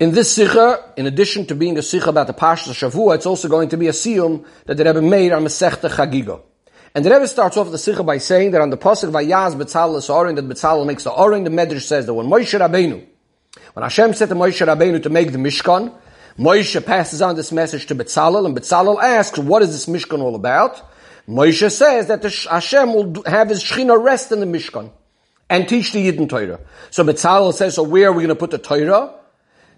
In this sikha, in addition to being a sikha about the Parshas Shavua, it's also going to be a siyum that the Rebbe made on Masechta Chagiga. And the Rebbe starts off the sikha by saying that on the pasuk Vayaz Betzalel is Orin, that Betzalel makes the Orin, the Medrash says that when Moshe Rabbeinu, when Hashem said to Moshe Rabbeinu to make the Mishkan, Moshe passes on this message to Betzalel, and Betzalel asks, what is this Mishkan all about? Moshe says that the Hashem will have his Shechina rest in the Mishkan and teach the Yidden Torah. So Betzalel says, so where are we going to put the Torah?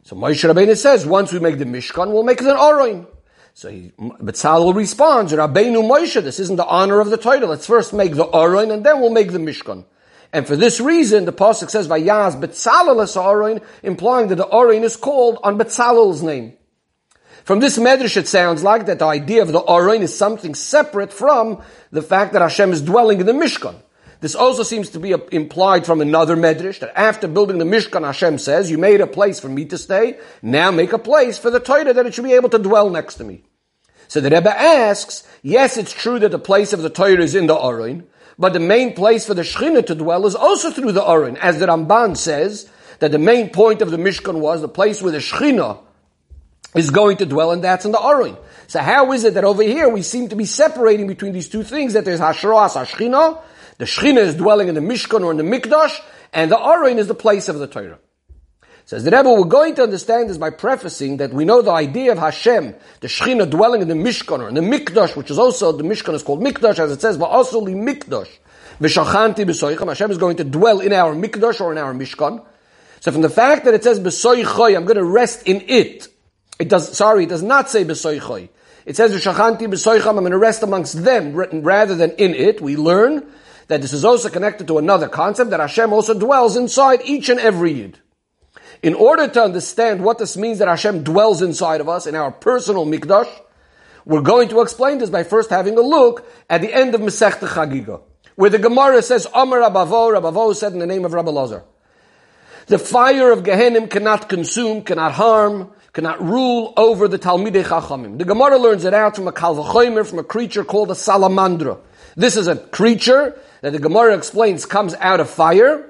So Moshe Rabbeinu says, once we make the Mishkan, we'll make it an Orin. So he, Betzalel responds, Rabbeinu Moshe, this isn't the honor of the Torah. Let's first make the Orin and then we'll make the Mishkan. And for this reason, the Pasuk says, Vayaz Betzalel es Orin, implying that the Orin is called on Betzalel's name. From this medrash, it sounds like that the idea of the Orin is something separate from the fact that Hashem is dwelling in the Mishkan. This also seems to be implied from another medrash that after building the Mishkan, Hashem says, "You made a place for me to stay. Now make a place for the Torah that it should be able to dwell next to me." So the Rebbe asks, "Yes, it's true that the place of the Torah is in the Aron, but the main place for the Shechina to dwell is also through the Aron, as the Ramban says that the main point of the Mishkan was the place where the Shechina is going to dwell, and that's in the Aron." So how is it that over here we seem to be separating between these two things? That there's Hashroas Hashchina, the Shechina is dwelling in the Mishkan or in the Mikdash, and the Aron is the place of the Torah. Says the Rebbe, we're going to understand this by prefacing that we know the idea of Hashem, the Shechina dwelling in the Mishkan or in the Mikdash, which is also, the Mishkan is called Mikdash, as it says, but also the Mikdash. V'shachanti b'soicham, Hashem is going to dwell in our Mikdash or in our Mishkan. So from the fact that it says b'soichoy, I'm going to rest in it, it does, sorry, it does not say b'soichoy. It says v'shachanti b'soicham, I'm going to rest amongst them, rather than in it. We learn that this is also connected to another concept that Hashem also dwells inside each and every Yid. In order to understand what this means that Hashem dwells inside of us in our personal mikdash, we're going to explain this by first having a look at the end of Masechta Chagiga, where the Gemara says, Amar Rabavo, Rabavo said in the name of Rabbi Lazar, the fire of Gehenim cannot consume, cannot harm, cannot rule over the Talmidei Chachamim. The Gemara learns it out from a Kalvachomer, from a creature called a salamandra. This is a creature that the Gemara explains comes out of fire.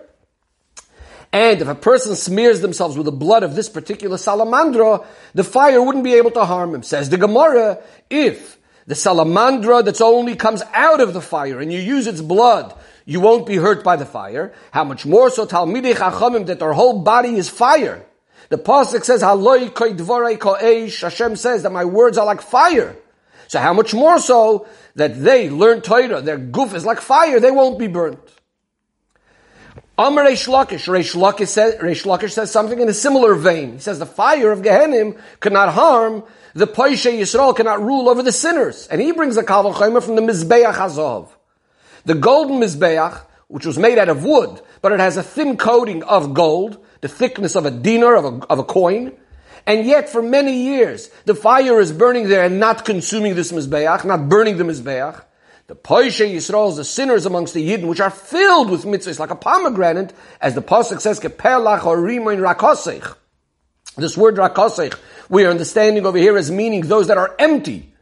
And if a person smears themselves with the blood of this particular salamandra, the fire wouldn't be able to harm him. Says the Gemara, if the salamandra that's only comes out of the fire and you use its blood, you won't be hurt by the fire. How much more so Talmidei Chachamim that their whole body is fire. The Pasuk says, Hashem says that my words are like fire. So how much more so that they learn Torah, their goof is like fire, they won't be burnt. Amr Reish Lakish, Reish Lakish says, Reish Lakish says something in a similar vein. He says the fire of Gehenim cannot harm, the Paishe Yisrael cannot rule over the sinners. And he brings a Kalvachaymer from the Mizbeach Hazov. The golden Mizbeach, which was made out of wood, but it has a thin coating of gold, the thickness of a dinar, of a, of a coin, and yet, for many years, the fire is burning there and not consuming this Mizbeach, not burning the Mizbeach. The Poishe Yisrael, the sinners amongst the Yidden, which are filled with mitzvahs like a pomegranate, as the Pasuk says, Kepelach or Rimoin Rakosech. This word Rakosech, we are understanding over here as meaning those that are empty.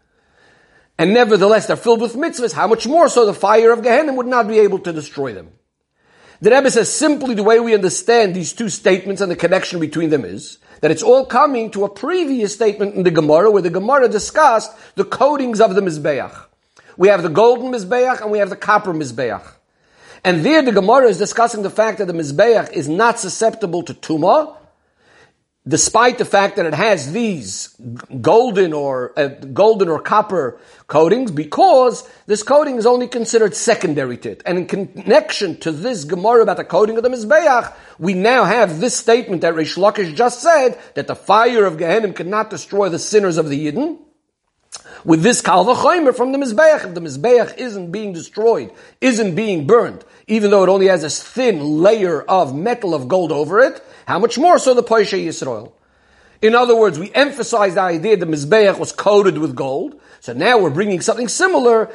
And nevertheless, they're filled with mitzvahs. How much more so the fire of Gehenna would not be able to destroy them. The Rebbe says simply the way we understand these two statements and the connection between them is that it's all coming to a previous statement in the Gemara where the Gemara discussed the coatings of the Mizbeach. We have the golden Mizbeach and we have the copper Mizbeach. And there the Gemara is discussing the fact that the Mizbeach is not susceptible to Tumah, despite the fact that it has these golden or uh, golden or copper coatings, because this coating is only considered secondary to it. And in connection to this Gemara about the coating of the Mizbeach, we now have this statement that Rish Lakish just said, that the fire of Gehenim cannot destroy the sinners of the Yidden. With this kalvachomer from the Mizbeach, if the Mizbeach isn't being destroyed, isn't being burned, even though it only has this thin layer of metal of gold over it, how much more so the Poishe Yisrael? In other words, we emphasize the idea that Mizbeach was coated with gold. So now we're bringing something similar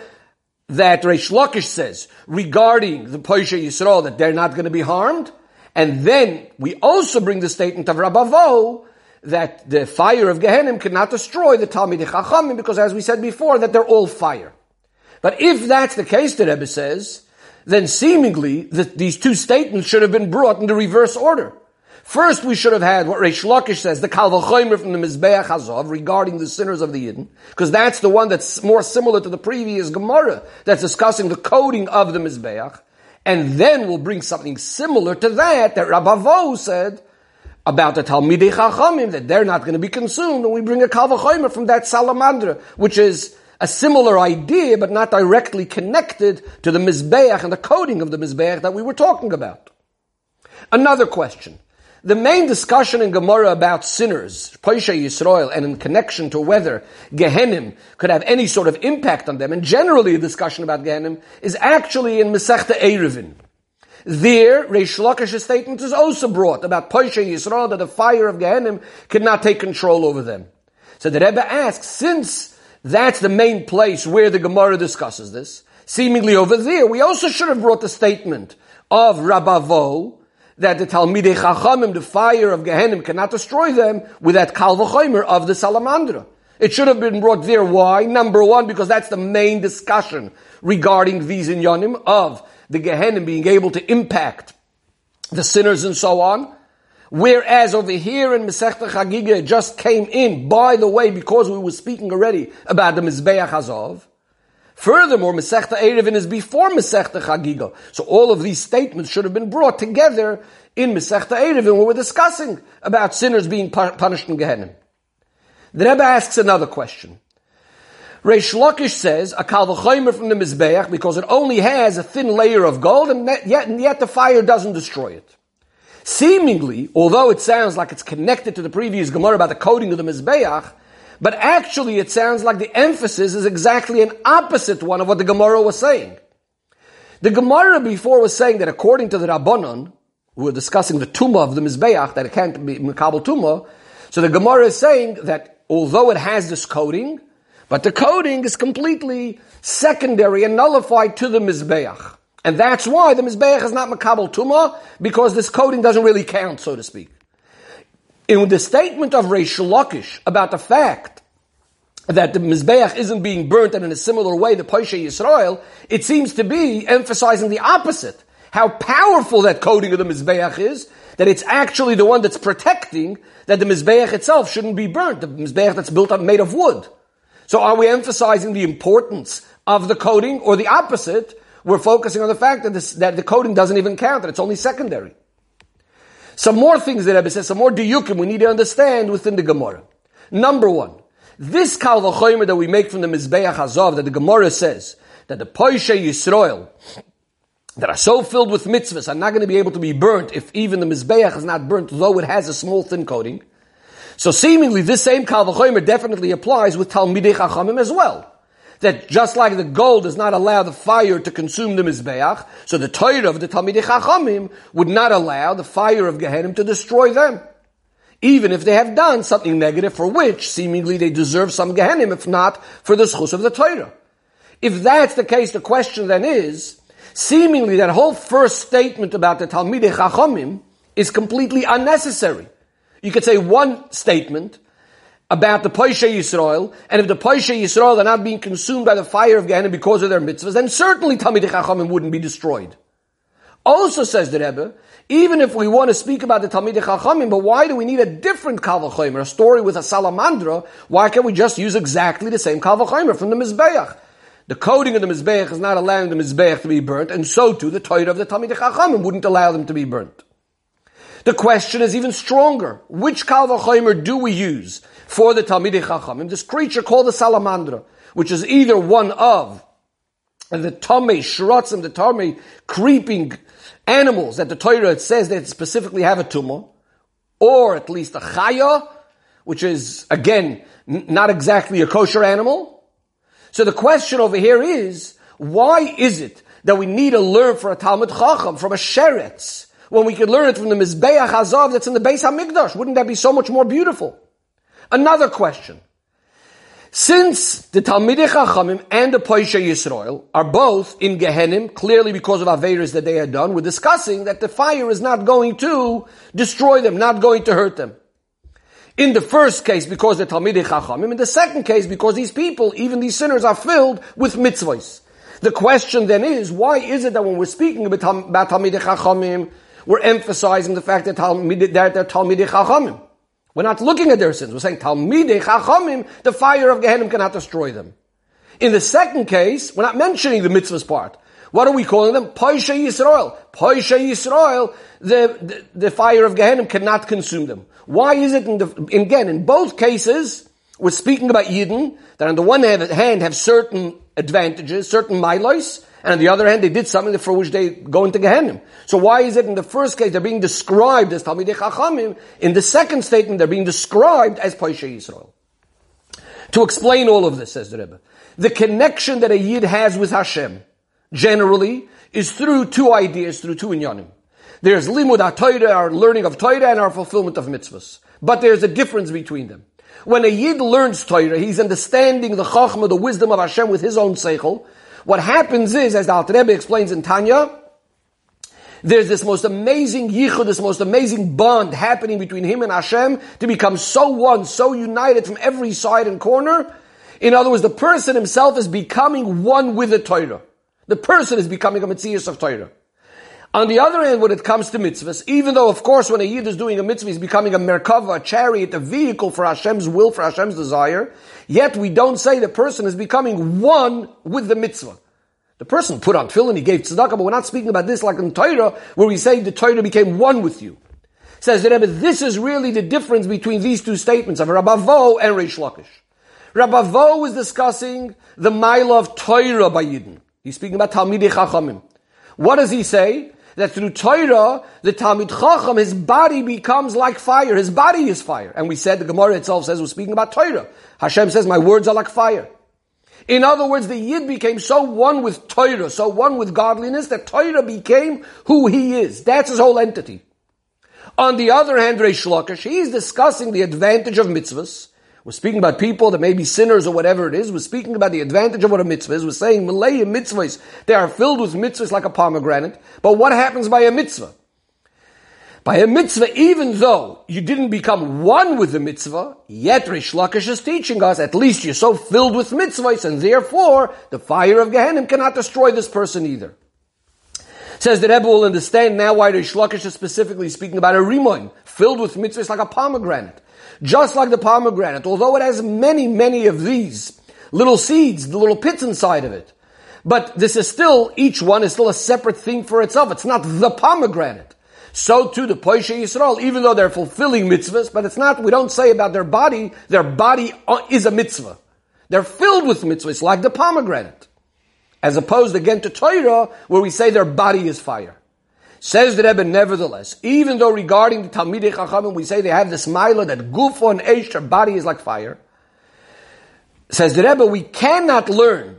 that Reish Lakish says regarding the Poishe Yisrael that they're not going to be harmed. And then we also bring the statement of Rabavo that the fire of Gehenim cannot destroy the Talmidei Chachamim because as we said before, that they're all fire. But if that's the case, the Rebbe says, then seemingly the, these two statements should have been brought in the reverse order. First, we should have had what Reish Lakish says, the Kalvachomer from the Mizbeach Hazov regarding the sinners of the Yidden, because that's the one that's more similar to the previous Gemara that's discussing the coding of the Mizbeach. And then we'll bring something similar to that that Rabavo said about the Talmidei Chachamim, that they're not going to be consumed, and we bring a Kalvachomer from that Salamandra, which is a similar idea, but not directly connected to the Mizbeach and the coding of the Mizbeach that we were talking about. Another question. The main discussion in Gemara about sinners, Poisha Yisrael, and in connection to whether Gehenim could have any sort of impact on them, and generally a discussion about Gehenim, is actually in Masechta Eruvin. There, Reish Lakish's statement is also brought about Poisha Yisrael, that the fire of Gehenim could not take control over them. So the Rebbe asks, since that's the main place where the Gemara discusses this, seemingly over there, we also should have brought the statement of Rabavo, that the Talmidei Chachamim, the fire of Gehenim, cannot destroy them with that Kal of the Salamandra. It should have been brought there. Why? Number one, because that's the main discussion regarding these inyanim of the Gehenim being able to impact the sinners and so on. Whereas over here in Masechta Chagiga, it just came in, by the way, because we were speaking already about the Mizbeach Hazov. Furthermore, Masechta Eruvin is before Masechta Chagiga. So all of these statements should have been brought together in Masechta Eruvin where we're discussing about sinners being punished in Gehenna. The Rebbe asks another question. Reish Lakish says, a kalvachomer from the Mizbeach because it only has a thin layer of gold and yet, and yet the fire doesn't destroy it. Seemingly, although it sounds like it's connected to the previous Gemara about the coating of the Mizbeach, but actually, it sounds like the emphasis is exactly an opposite one of what the Gemara was saying. The Gemara before was saying that according to the Rabbanon, we were discussing the tumah of the Mizbeach, that it can't be Mikabal tumah, so the Gemara is saying that although it has this coating, but the coating is completely secondary and nullified to the Mizbeach. And that's why the Mizbeach is not Makabal Tumah, because this coating doesn't really count, so to speak in the statement of Reish Lakish about the fact that the Mizbeach isn't being burnt and in a similar way the Paisha Yisrael, it seems to be emphasizing the opposite. How powerful that coating of the Mizbeach is, that it's actually the one that's protecting that the Mizbeach itself shouldn't be burnt, the Mizbeach that's built up made of wood. So are we emphasizing the importance of the coating or the opposite? We're focusing on the fact that, this, that the coating doesn't even count, that it's only secondary. Some more things that Rebbe says, some more diyukim we need to understand within the Gemara. Number one, this kal v'chomer that we make from the Mizbeach Hazov, that the Gemara says, that the Poishe Yisrael, that are so filled with mitzvahs are not going to be able to be burnt if even the Mizbeach is not burnt, though it has a small thin coating. So seemingly this same kal v'chomer definitely applies with Talmidei Chachamim as well that just like the gold does not allow the fire to consume the Mizbeach, so the Torah of the Talmidei Chachamim would not allow the fire of Gehenna to destroy them. Even if they have done something negative for which seemingly they deserve some Gehenna, if not for the schus of the Torah. If that's the case, the question then is, seemingly that whole first statement about the Talmidei Chachamim is completely unnecessary. You could say one statement, about the Paisha Yisrael, and if the Paisha Yisrael are not being consumed by the fire of Gehenna because of their mitzvahs, then certainly Talmidei Chachamim wouldn't be destroyed. Also says the Rebbe, even if we want to speak about the Talmidei Chachamim, but why do we need a different Kalvachomer, a story with a salamandra? Why can't we just use exactly the same Kalvachomer from the Mizbeach? The coding of the Mizbeach is not allowing the Mizbeach to be burnt, and so too the Torah of the Talmidei Chachamim wouldn't allow them to be burnt. The question is even stronger. Which Kalvachomer do we use? for the Talmidei Chachamim, this creature called the salamandra, which is either one of the Tomei Shrotzim, the Tomei creeping animals that the Torah says that specifically have a tumah, or at least a chaya, which is, again, n- not exactly a kosher animal. So the question over here is, why is it that we need to learn for a Talmud Chacham, from a Sheretz, when we could learn it from the Mizbeach Hazav that's in the Beis HaMikdash? Wouldn't that be so much more beautiful? Another question. Since the Talmidei Chachamim and the Poisha Yisrael are both in Gehenim, clearly because of Averis that they had done, we're discussing that the fire is not going to destroy them, not going to hurt them. In the first case, because the Talmidei Chachamim. In the second case, because these people, even these sinners, are filled with mitzvahs. The question then is, why is it that when we're speaking about Talmidei Chachamim, we're emphasizing the fact that, Talmid, that they're Talmidei Chachamim. We're not looking at their sins. We're saying Talmidei Chachamim, the fire of Gehenna cannot destroy them. In the second case, we're not mentioning the mitzvahs part. What are we calling them? Poisha Yisrael. Poisha Yisrael, the, the, the, fire of Gehenna cannot consume them. Why is it, in the, again, in both cases, we're speaking about Yidden, that on the one hand have certain advantages, certain milos, and on the other hand, they did something for which they go into Gehenna. So why is it in the first case they're being described as Talmidei Chachamim, in the second statement they're being described as Poisha Yisrael? To explain all of this, says the Rebbe, the connection that a Yid has with Hashem, generally, is through two ideas, through two inyanim. There's limud ha our learning of Torah, and our fulfillment of mitzvahs. But there's a difference between them. When a Yid learns Torah, he's understanding the chachma, the wisdom of Hashem with his own seichel. What happens is, as the Alter Rebbe explains in Tanya, there's this most amazing yichud, this most amazing bond happening between him and Hashem to become so one, so united from every side and corner. In other words, the person himself is becoming one with the Torah. The person is becoming a Metzias of Torah. On the other hand, when it comes to mitzvahs, even though, of course, when a Yid is doing a mitzvah, he's becoming a merkava, a chariot, a vehicle for Hashem's will, for Hashem's desire, yet we don't say the person is becoming one with the mitzvah. The person put on tefillin, he gave tzedakah, but we're not speaking about this like in Torah, where we say the Torah became one with you. Says the Rebbe, this is really the difference between these two statements of Rabavo and Reish Lakish. Rabavo is discussing the mile of Torah by Yidden. He's speaking about Talmidei Chachamim. What does he say? That through Torah, the Talmid Chacham, his body becomes like fire. His body is fire. And we said, the Gemara itself says, we're speaking about Torah. Hashem says, my words are like fire. In other words, the Yid became so one with Torah, so one with godliness, that Torah became who he is. That's his whole entity. On the other hand, Reish Lakish, he's discussing the advantage of mitzvahs, we're speaking about people that may be sinners or whatever it is. We're speaking about the advantage of what a mitzvah is. We're saying Malay mitzvahs, they are filled with mitzvahs like a pomegranate. But what happens by a mitzvah? By a mitzvah, even though you didn't become one with the mitzvah, yet Rish Lakish is teaching us, at least you're so filled with mitzvahs, and therefore the fire of Gehenna cannot destroy this person either. Says that Rebbe will understand now why Rish Lakish is specifically speaking about a rimon, filled with mitzvahs like a pomegranate. Just like the pomegranate, although it has many, many of these little seeds, the little pits inside of it. But this is still, each one is still a separate thing for itself. It's not the pomegranate. So too the Poisha Yisrael, even though they're fulfilling mitzvahs, but it's not, we don't say about their body, their body uh, is a mitzvah. They're filled with mitzvahs, like the pomegranate. As opposed again to Torah, where we say their body is fire. Says the Rebbe, nevertheless, even though regarding the Talmidei Chachamim, we say they have this mila that gufo and eish, their body is like fire. Says the Rebbe, we cannot learn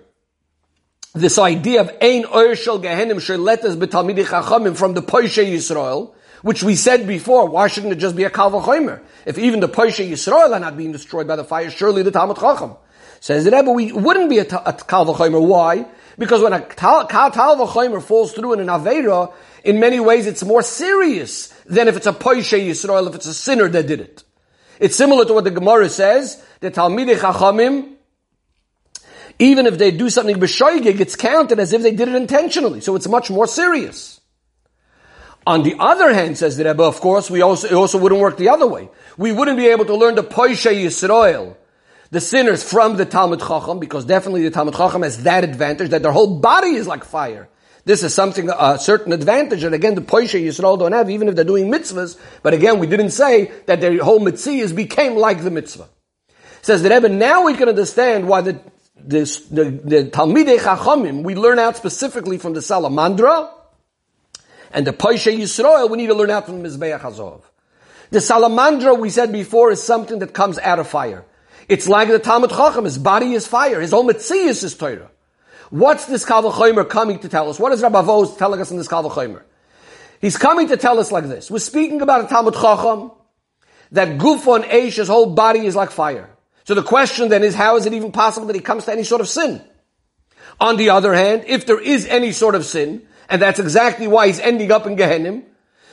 this idea of ein oir shel gehenim sheletas betalmidei chachamim from the Poishe Yisrael, which we said before, why shouldn't it just be a Kal V'chomer? If even the Poishe Yisrael are not being destroyed by the fire, surely the Talmud Chacham. Says the Rebbe, we wouldn't be a, a Kal Why? Because when a Kal V'chomer falls through in an Aveira, in many ways it's more serious than if it's a Poishe Yisrael, if it's a sinner that did it. It's similar to what the Gemara says, the Talmidei Chachamim, even if they do something b'shoigig, it's counted as if they did it intentionally. So it's much more serious. On the other hand, says the Rebbe, of course, we also, it also wouldn't work the other way. We wouldn't be able to learn the Poishe Yisrael, the sinners from the Talmud Chacham, because definitely the Talmud Chacham has that advantage that their whole body is like fire. This is something, a certain advantage, and again, the Poisha Yisrael don't have, even if they're doing mitzvahs, but again, we didn't say that their whole mitzvahs became like the mitzvah. Says the Rebbe, now we can understand why the, the, the, the Talmidei Chachamim, we learn out specifically from the Salamandra, and the Poisha Yisrael, we need to learn out from Mizbeach Hazov. The Salamandra, we said before, is something that comes out of fire. It's like the Talmud Chacham, his body is fire, his whole mitzvah is Torah. What's this Kalvachomer coming to tell us? What is Rabbi telling us in this Kalvachomer? He's coming to tell us like this. We're speaking about a Talmud Chacham, that Gufon Eish, his whole body is like fire. So the question then is, how is it even possible that he comes to any sort of sin? On the other hand, if there is any sort of sin, and that's exactly why he's ending up in Gehenim,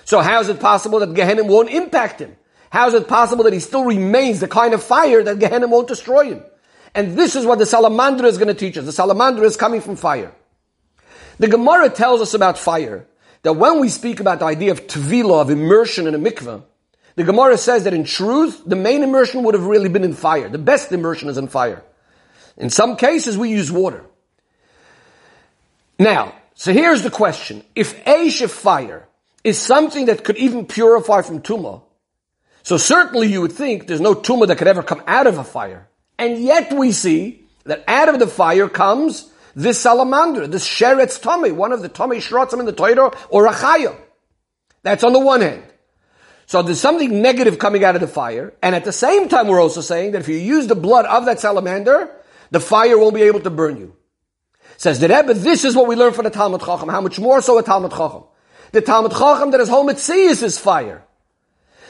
so how is it possible that Gehenim won't impact him? How is it possible that he still remains the kind of fire that Gehenim won't destroy him? And this is what the salamander is going to teach us. The salamander is coming from fire. The Gemara tells us about fire that when we speak about the idea of tvila, of immersion in a mikveh, the Gemara says that in truth, the main immersion would have really been in fire. The best immersion is in fire. In some cases, we use water. Now, so here's the question. If Aish fire is something that could even purify from Tumah, so certainly you would think there's no Tumah that could ever come out of a fire. And yet we see that out of the fire comes this salamander, this sheretz tomei, one of the tomei shrotzim in the Torah, or a chaya. That's on the one hand. So there's something negative coming out of the fire, and at the same time we're also saying that if you use the blood of that salamander, the fire won't be able to burn you. Says the Rebbe, this is what we learn from the Talmud Chacham. How much more so a Talmud Chacham? The Talmud Chacham that his whole mitzvah is fire.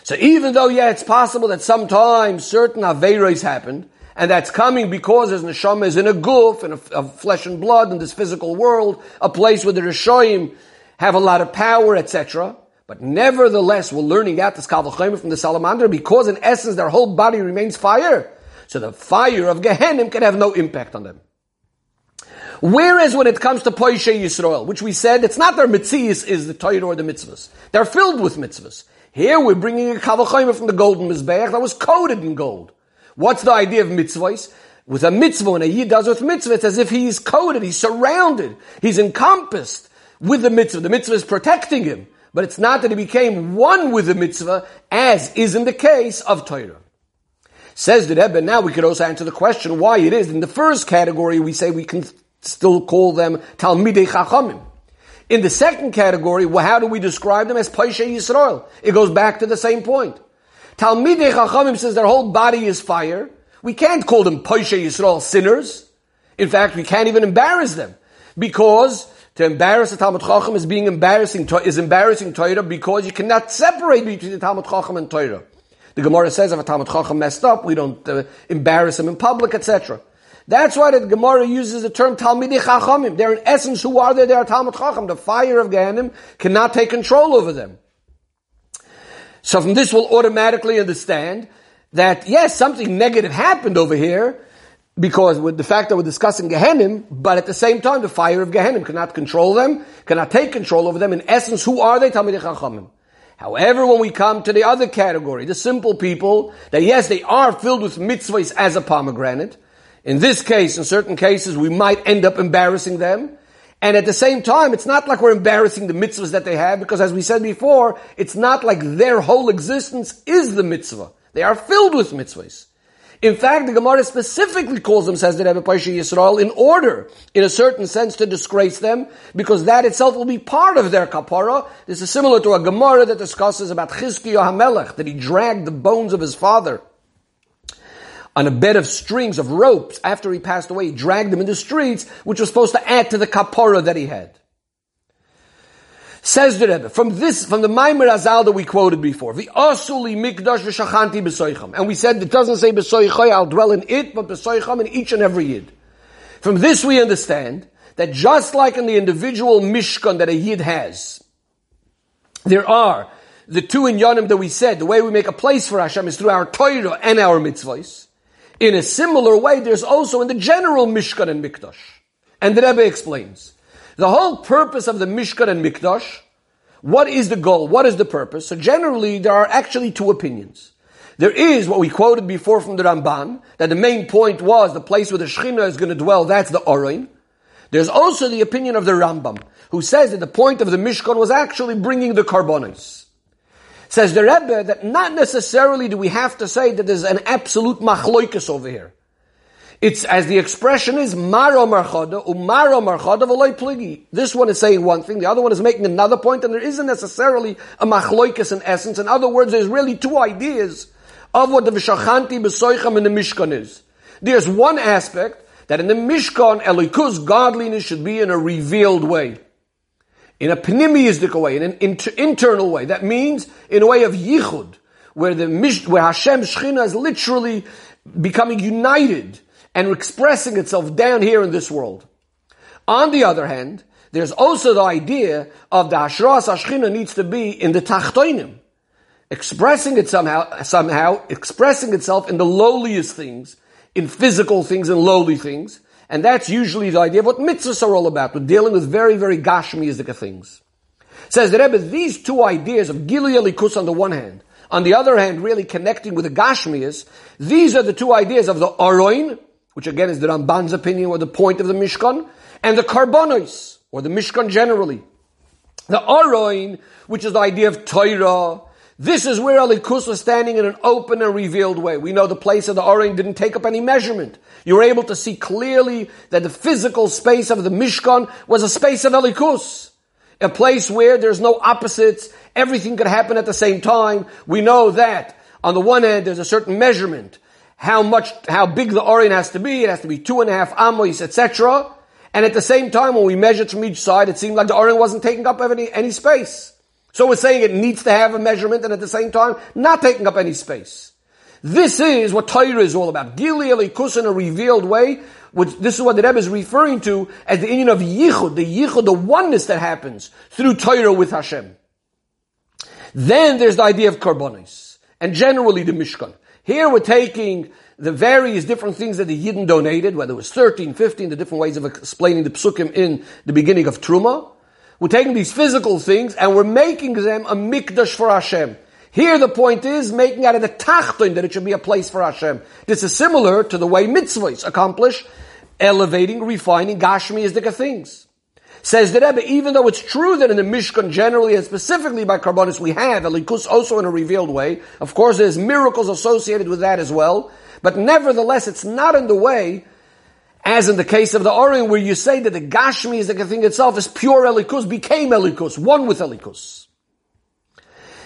So even though, yeah, it's possible that sometimes certain Averos happened, and that's coming because his neshama is in a goof, in a, of flesh and blood, in this physical world, a place where the Rishoyim have a lot of power, etc. But nevertheless, we're learning out this Kavachayim from the salamander because in essence their whole body remains fire. So the fire of Gehenim can have no impact on them. Whereas when it comes to Poishe Yisrael, which we said, it's not their mitzvahs is the Torah or the mitzvahs. They're filled with mitzvahs. Here we're bringing a Kavachayim from the golden Mizbeach that was coated in gold. What's the idea of mitzvahs? With a mitzvah, when a yid does with mitzvah, it's as if he's coated, he's surrounded, he's encompassed with the mitzvah. The mitzvah is protecting him. But it's not that he became one with the mitzvah, as is in the case of Torah. Says the Rebbe, now we could also answer the question why it is. In the first category, we say we can still call them Talmidei Chachamim. In the second category, well, how do we describe them as Paishe Yisrael? It goes back to the same point. Talmidei Chachamim says their whole body is fire. We can't call them Paishe Yisrael sinners. In fact, we can't even embarrass them. Because to embarrass the Talmud Chacham is being embarrassing, is embarrassing Torah because you cannot separate between the Talmud Chacham and Torah. The Gemara says if a Talmud Chacham messed up, we don't uh, embarrass him in public, etc. That's why the Gemara uses the term Talmidei Chachamim. They're in essence, who are they? They are Talmud Chacham. The fire of Gehenim cannot take control over them. So from this we'll automatically understand that yes, something negative happened over here because with the fact that we're discussing Gehenim, but at the same time the fire of Gehenim cannot control them, cannot take control over them. In essence, who are they? Talmidei Chachamim. However, when we come to the other category, the simple people, that yes, they are filled with mitzvahs as a pomegranate. In this case, in certain cases, we might end up embarrassing them. And at the same time, it's not like we're embarrassing the mitzvahs that they have, because as we said before, it's not like their whole existence is the mitzvah. They are filled with mitzvahs. In fact, the Gemara specifically calls them, says the Rebbe Paisha Yisrael, in order, in a certain sense, to disgrace them, because that itself will be part of their kapara. This is similar to a Gemara that discusses about Chizkiyo HaMelech, that he dragged the bones of his father on a bed of strings of ropes after he passed away. He dragged them in the streets, which was supposed to add to the kapara that he had. Says the Rebbe, from this, from the Maimer Azal that we quoted before, the Asuli Mikdash v'Shachanti b'Soicham. And we said it doesn't say b'Soichai, I'll dwell in it, but b'Soicham in each and every Yid. From this we understand that just like in the individual Mishkan that a Yid has, there are the two in Yonim that we said, the way we make a place for Hashem is through our Torah and our mitzvahs. In a similar way, there's also in the general Mishkan and Mikdash. And the Rebbe explains, the whole purpose of the Mishkan and Mikdash, what is the goal? What is the purpose? So generally, there are actually two opinions. There is what we quoted before from the Ramban, that the main point was the place where the Shekhinah is going to dwell, that's the Orain. There's also the opinion of the Rambam, who says that the point of the Mishkan was actually bringing the Karbonis. Says the Rebbe that not necessarily do we have to say that there's an absolute machloikus over here. It's as the expression is maro marchada umaro marchada v'loy pligi. This one is saying one thing, the other one is making another point, and there isn't necessarily a machloikus in essence. In other words, there's really two ideas of what the v'shachanti b'soicham in the Mishkan is. There's one aspect that in the Mishkan, Elikus godliness should be in a revealed way in a pnimiistic way, in an inter- internal way. That means in a way of yichud, where the where Hashem Shechina is literally becoming united and expressing itself down here in this world. On the other hand, there's also the idea of the Hashras Hashchina needs to be in the Tachtoinim, expressing it somehow, somehow, expressing itself in the lowliest things, in physical things and lowly things, and that's usually the idea of what mitzvahs are all about. We're dealing with very, very gashmiistic things. Says the Rebbe, these two ideas of Gilui Elikus on the one hand, on the other hand, really connecting with the Gashmias, these are the two ideas of the Aroin, which again is the Ramban's opinion or the point of the Mishkan, and the Karbonos, or the Mishkan generally. The Aroin, which is the idea of Torah, this is where Alikus was standing in an open and revealed way. We know the place of the Aroin didn't take up any measurement. You were able to see clearly that the physical space of the Mishkan was a space of Alikus. A place where there's no opposites, everything could happen at the same time. We know that on the one hand there's a certain measurement, how much, how big the Aroin has to be, it has to be two and a half amos, etc. And at the same time, when we measured from each side, it seemed like the Aron wasn't taking up any, any space. So we're saying it needs to have a measurement and at the same time, not taking up any space. This is what Torah is all about. Gili Elikus in a revealed way, which this is what the Rebbe is referring to as the union of Yichud, the Yichud, the oneness that happens through Torah with Hashem. Then there's the idea of Karbonis, and generally the Mishkan. Here we're taking the various different things that the Yidden donated, whether it was 13, 15, the different ways of explaining the psukim in the beginning of Truma. We're taking these physical things and we're making them a mikdash for Hashem. Here the point is making out of the tachton that it should be a place for Hashem. This is similar to the way mitzvahs accomplish elevating, refining Gashmi as things. Says the Rebbe, even though it's true that in the Mishkan generally and specifically by Karbonis we have Elikus also in a revealed way, of course there's miracles associated with that as well, but nevertheless, it's not in the way, as in the case of the Aroin, where you say that the Gashmi is the thing itself is pure Elikus, became Elikus, one with Elikus.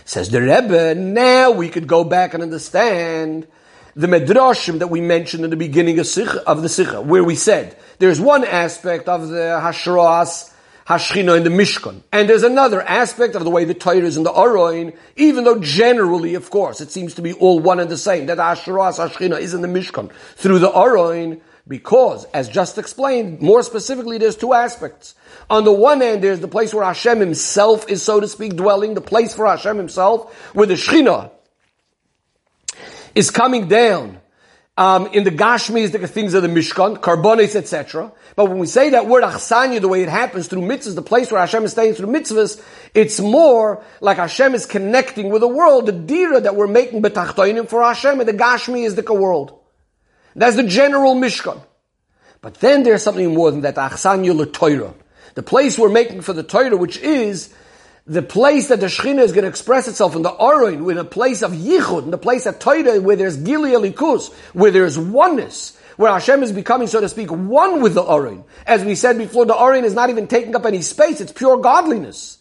Says the Rebbe, now we could go back and understand the Medrashim that we mentioned in the beginning of, Sikha, of the Sikha, where we said there's one aspect of the Hashras Hashchina in the Mishkan. And there's another aspect of the way the Torah is in the Aroin, even though generally, of course, it seems to be all one and the same, that Hashras Hashchina is in the Mishkan through the Aroin, because, as just explained, more specifically, there's two aspects. On the one hand, there's the place where Hashem himself is, so to speak, dwelling, the place for Hashem himself, where the Shechina is coming down um, in the Gashmi is the things of the Mishkan, Karbonis, etc. But when we say that word Achsanya, the way it happens through mitzvahs, the place where Hashem is staying through mitzvahs, it's more like Hashem is connecting with the world, the dira that we're making betachtoinim for Hashem, and the Gashmi is the world. That's the general Mishkan. But then there's something more than that, Achsanya Torah. The place we're making for the Torah, which is the place that the Shekhinah is going to express itself in the Aron, in a place of Yichud, in the place of Torah, where there's Gili Elikus, where there's oneness, where Hashem is becoming, so to speak, one with the Aron. As we said before, the Aron is not even taking up any space, it's pure godliness.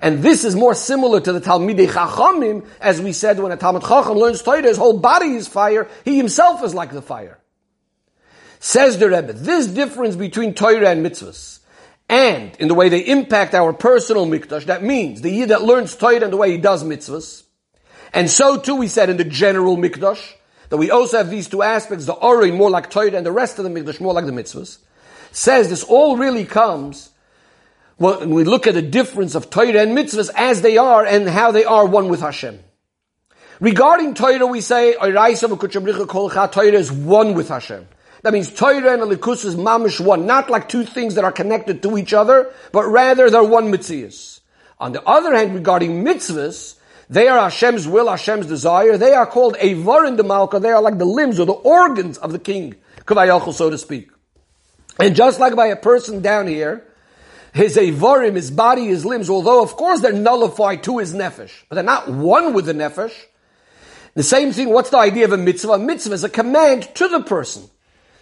And this is more similar to the Talmidei Chachamim, as we said when a Talmud Chacham learns Torah, his whole body is fire, he himself is like the fire. Says the Rebbe, this difference between Torah and mitzvahs, and in the way they impact our personal mikdash. That means the yid that learns Torah and the way he does mitzvahs. And so too we said in the general mikdash, that we also have these two aspects, the Ori more like Torah and the rest of the mikdash more like the mitzvahs. Says this all really comes when we look at the difference of Torah and mitzvahs as they are and how they are one with Hashem. Regarding Torah, we say, Torah is one with Hashem. That means Torah and Elikus is mamish one, not like two things that are connected to each other, but rather they're one mitzvahs. On the other hand, regarding mitzvahs, they are Hashem's will, Hashem's desire. They are called Avar in Malka. They are like the limbs or the organs of the king, Kavayachal, so to speak. And just like by a person down here, his Avarim, his body, his limbs, although of course they're nullified to his nefesh, but they're not one with the nefesh. The same thing, what's the idea of a mitzvah? A mitzvah is a command to the person.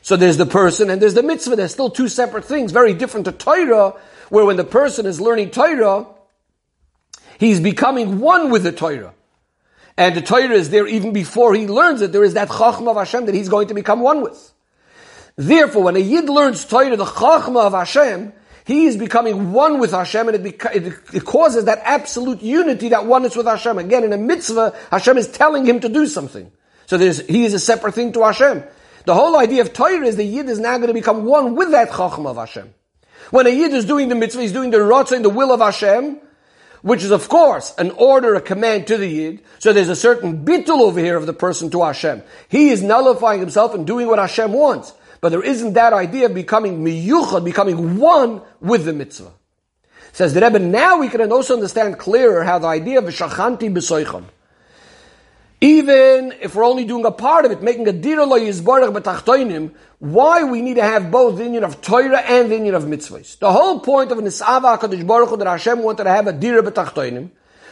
So there's the person and there's the mitzvah. There's still two separate things, very different to Torah, where when the person is learning Torah, he's becoming one with the Torah. And the Torah is there even before he learns it. There is that Chachma of Hashem that he's going to become one with. Therefore, when a Yid learns Torah, the Chachma of Hashem, he is becoming one with Hashem and it, beca- it, it, causes that absolute unity, that oneness with Hashem. Again, in a mitzvah, Hashem is telling him to do something. So he is a separate thing to Hashem. The whole idea of Torah is the Yid is now going to become one with that Chacham of Hashem. When a Yid is doing the mitzvah, he's doing the Ratzah in the will of Hashem, which is of course an order, a command to the Yid. So there's a certain bittul over here of the person to Hashem. He is nullifying himself and doing what Hashem wants. But there isn't that idea of becoming miyuchad, becoming one with the mitzvah. Says the Rebbe, now we can also understand clearer how the idea of Shachanti B'soicham, even if we're only doing a part of it, making a dira lo yizbarach b'tachtoinim, why we need to have both the union of Torah and the union of mitzvahs. The whole point of Nisava HaKadosh Baruch Hu that Hashem wanted to have a dira b'tachtoinim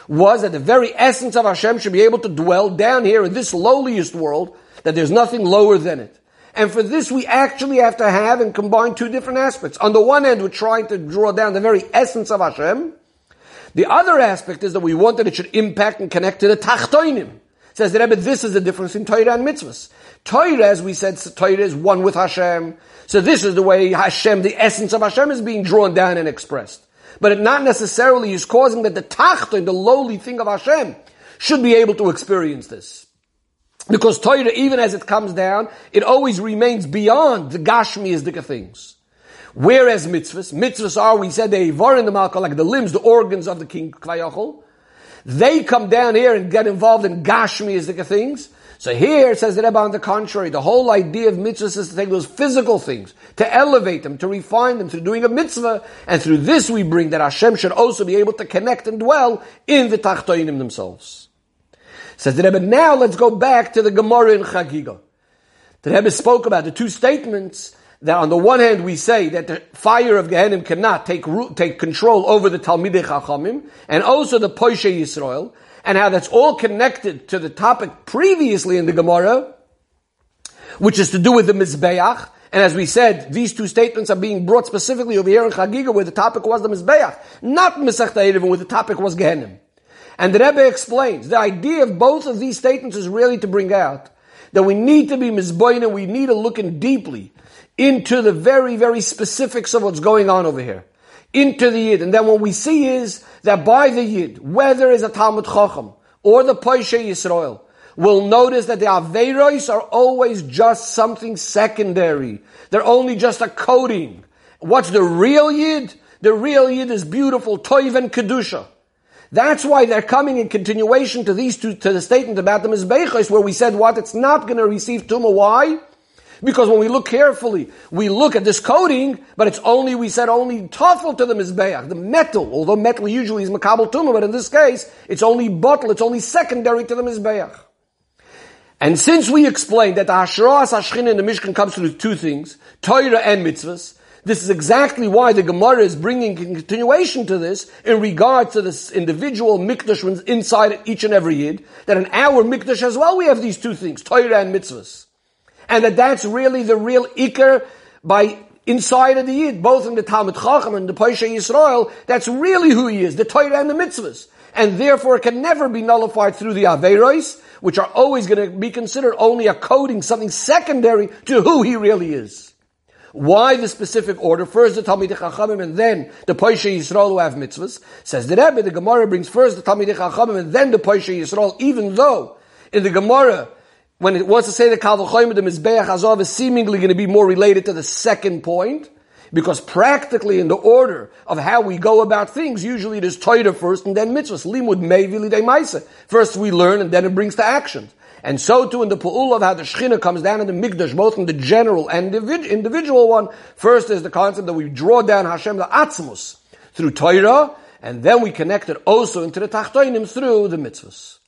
was that the very essence of Hashem should be able to dwell down here in this lowliest world, that there's nothing lower than it. And for this, we actually have to have and combine two different aspects. On the one hand, we're trying to draw down the very essence of Hashem. The other aspect is that we want that it should impact and connect to the Tachtoinim. Says the Rebbe, this is the difference in Torah and mitzvahs. Torah, as we said, Torah is one with Hashem. So this is the way Hashem, the essence of Hashem is being drawn down and expressed. But it not necessarily is causing that the Tachtoin, the lowly thing of Hashem, should be able to experience this. Because Torah, even as it comes down, it always remains beyond the Gashmiistic things. Whereas mitzvahs, mitzvahs are, we said, they are in the malka, like the limbs, the organs of the king, Kvayachol. They come down here and get involved in Gashmiistic things. So here it says the Rebbe on the contrary, the whole idea of mitzvahs is to take those physical things, to elevate them, to refine them through doing a mitzvah, and through this we bring that Hashem should also be able to connect and dwell in the Tachtoinim themselves. Says the Rebbe, now let's go back to the Gemara in Chagiga. The Rebbe spoke about the two statements that on the one hand we say that the fire of Gehenim cannot take root, take control over the Talmidei Chachamim, and also the Poishe Yisrael, and how that's all connected to the topic previously in the Gemara, which is to do with the Mizbeach, and as we said, these two statements are being brought specifically over here in Chagiga where the topic was the Mizbeach, not Mesech where the topic was Gehenim. And the Rebbe explains, the idea of both of these statements is really to bring out that we need to be mizboina, we need to look in deeply into the very, very specifics of what's going on over here. Into the Yid. And then what we see is that by the Yid, whether it's a Talmud Chacham or the Poishe Yisrael, will notice that the Averos are always just something secondary. They're only just a coating. What's the real Yid? The real Yid is beautiful, Toiv and Kedusha. That's why they're coming in continuation to these two, to the statement about the Mizbechos, where we said what? It's not going to receive Tumah. Why? Because when we look carefully, we look at this coating, but it's only, we said only tough to the Mizbeach, the metal, although metal usually is Makabal Tumah, but in this case, it's only bottle, it's only secondary to the Mizbeach. And since we explained that the Hashras Hashchin in the Mishkan comes through two things, Torah and mitzvahs, this is exactly why the Gemara is bringing continuation to this in regard to this individual mikdash inside each and every yid. That in our mikdash as well we have these two things, Torah and mitzvahs, and that that's really the real ikar by inside of the yid, both in the Talmud Chacham and the Paisha Yisrael. That's really who he is, the Torah and the mitzvahs, and therefore it can never be nullified through the Averos, which are always going to be considered only a coding, something secondary to who he really is. Why the specific order? First the Talmidei Chachamim and then the Poishe Yisrael who have mitzvahs. Says the Rebbe, the Gemara brings first the Talmidei Chachamim and then the Poishe Yisrael, even though in the Gemara, when it wants to say the Kalvachoyim, the Mizbeach Azov is seemingly going to be more related to the second point, because practically in the order of how we go about things, usually it is Torah first and then mitzvahs. Limud meivili de First we learn and then it brings to action. And so too in the Pu'ul of how the Shechina comes down in the Mikdash, both in the general and individual one. First is the concept that we draw down Hashem, the Atzmus, through Torah, and then we connect it also into the Tachtoinim through the mitzvahs.